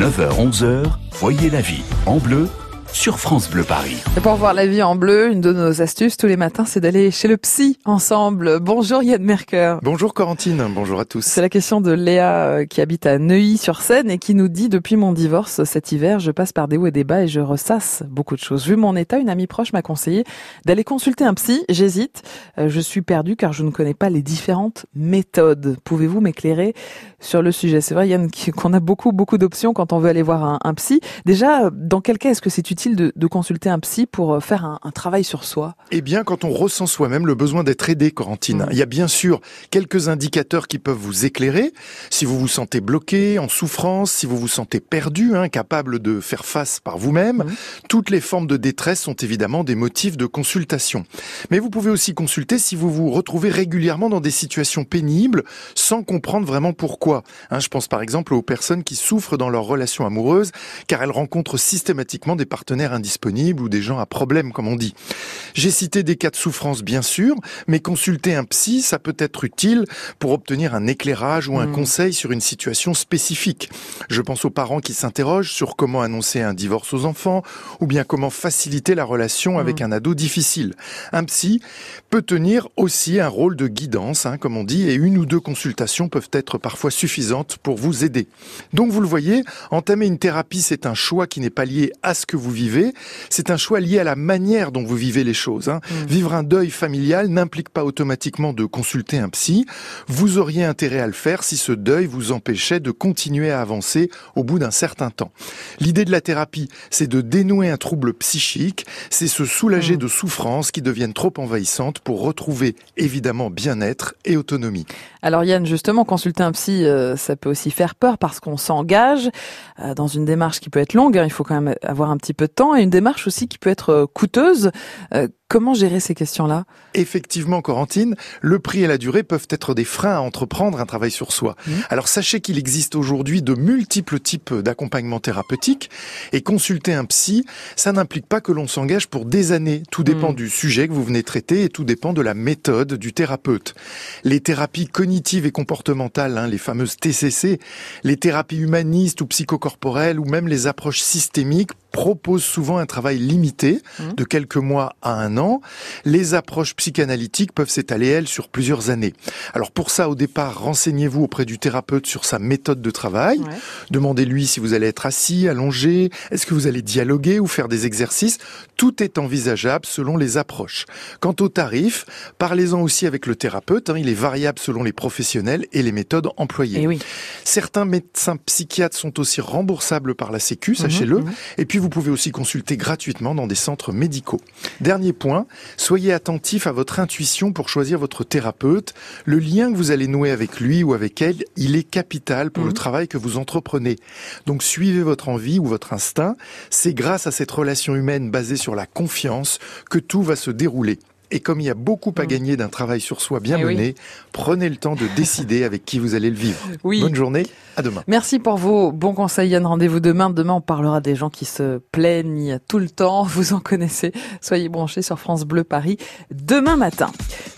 9h-11h, voyez la vie en bleu sur France Bleu Paris. Et pour voir la vie en bleu, une de nos astuces tous les matins, c'est d'aller chez le psy ensemble. Bonjour Yann Merker. Bonjour Corentine, bonjour à tous. C'est la question de Léa euh, qui habite à Neuilly-sur-Seine et qui nous dit depuis mon divorce cet hiver, je passe par des hauts et des bas et je ressasse beaucoup de choses. Vu mon état, une amie proche m'a conseillé d'aller consulter un psy. J'hésite, euh, je suis perdue car je ne connais pas les différentes méthodes. Pouvez-vous m'éclairer sur le sujet? C'est vrai Yann qu'on a beaucoup beaucoup d'options quand on veut aller voir un, un psy. Déjà, dans quel cas est-ce que c'est utile de, consulter un psy pour euh, faire un, travail sur soi Eh bien, quand on ressent soi-même le besoin d'être aidé, Corentine, il y a bien sûr quelques indicateurs qui peuvent vous éclairer. Si vous vous sentez bloqué, en souffrance, si vous vous sentez perdu, incapable de faire face par vous-même, toutes les formes de détresse sont évidemment des motifs de consultation. Mais vous pouvez aussi consulter si vous vous retrouvez régulièrement dans des situations pénibles sans comprendre vraiment pourquoi. Hein, je pense par exemple aux personnes qui souffrent dans leur relation amoureuse car elles rencontrent systématiquement des partenaires indisponibles ou des gens à problème, comme on dit. J'ai cité des cas de souffrance, bien sûr, mais consulter un psy, ça peut être utile pour obtenir un éclairage ou un hmm. conseil sur une situation spécifique. Je pense aux parents qui s'interrogent sur comment annoncer un divorce aux enfants ou bien comment faciliter la relation avec hmm. un ado difficile. Un psy peut tenir aussi un rôle de guidance, hein, comme on dit, et une ou deux consultations peuvent être parfois suffisantes pour vous aider. Donc vous le voyez, entamer une thérapie, c'est un choix qui n'est pas lié à ce que vous vivez c'est un choix lié à la manière dont vous vivez les choses. Hein. Mm. Vivre un deuil familial n'implique pas automatiquement de consulter un psy. Vous auriez intérêt à le faire si ce deuil vous empêchait de continuer à avancer au bout d'un certain temps. L'idée de la thérapie, c'est de dénouer un trouble psychique, c'est se soulager mm. de souffrances qui deviennent trop envahissantes pour retrouver évidemment bien-être et autonomie. Alors Yann, justement, consulter un psy, euh, ça peut aussi faire peur parce qu'on s'engage euh, dans une démarche qui peut être longue. Hein. il faut quand même avoir un petit peu de temps et une démarche aussi qui peut être euh, coûteuse. Comment gérer ces questions-là? Effectivement, Corentine, le prix et la durée peuvent être des freins à entreprendre un travail sur soi. Mmh. Alors sachez qu'il existe aujourd'hui de multiples types d'accompagnement thérapeutique et consulter un psy, ça n'implique pas que l'on s'engage pour des années. Tout dépend mmh. du sujet que vous venez traiter et tout dépend de la méthode du thérapeute. Les thérapies cognitives et comportementales, hein, les fameuses TCC, les thérapies humanistes ou psychocorporelles ou même les approches systémiques proposent souvent un travail limité mmh. de quelques mois à un an les approches psychanalytiques peuvent s'étaler, elles, sur plusieurs années. Alors pour ça, au départ, renseignez-vous auprès du thérapeute sur sa méthode de travail. Demandez-lui si vous allez être assis, allongé, est-ce que vous allez dialoguer ou faire des exercices? Tout est envisageable selon les approches. Quant au tarif, parlez-en aussi avec le thérapeute. Hein. il est variable selon les professionnels et les méthodes employées. Eh Certains médecins psychiatres sont aussi remboursables par la Sécu, mhm, sachez-le. Mhm. Et puis vous pouvez aussi consulter gratuitement dans des centres médicaux. Dernier point, soyez attentif à votre intuition pour choisir votre thérapeute. Le lien que vous allez nouer avec lui ou avec elle, il est capital pour le mhm. travail que vous entreprenez. Donc suivez votre envie ou votre instinct. C'est grâce à cette relation humaine basée sur la confiance que tout va se dérouler. Et comme il y a beaucoup à mm. gagner d'un travail sur soi bien eh mené, prenez le temps de décider avec qui vous allez le vivre. Bonne journée, à demain. Merci pour vos bons conseils Yann. Rendez-vous demain. Demain, on parlera des gens qui se plaignent tout le temps. Vous en connaissez. Soyez branchés sur France Bleu Paris demain matin.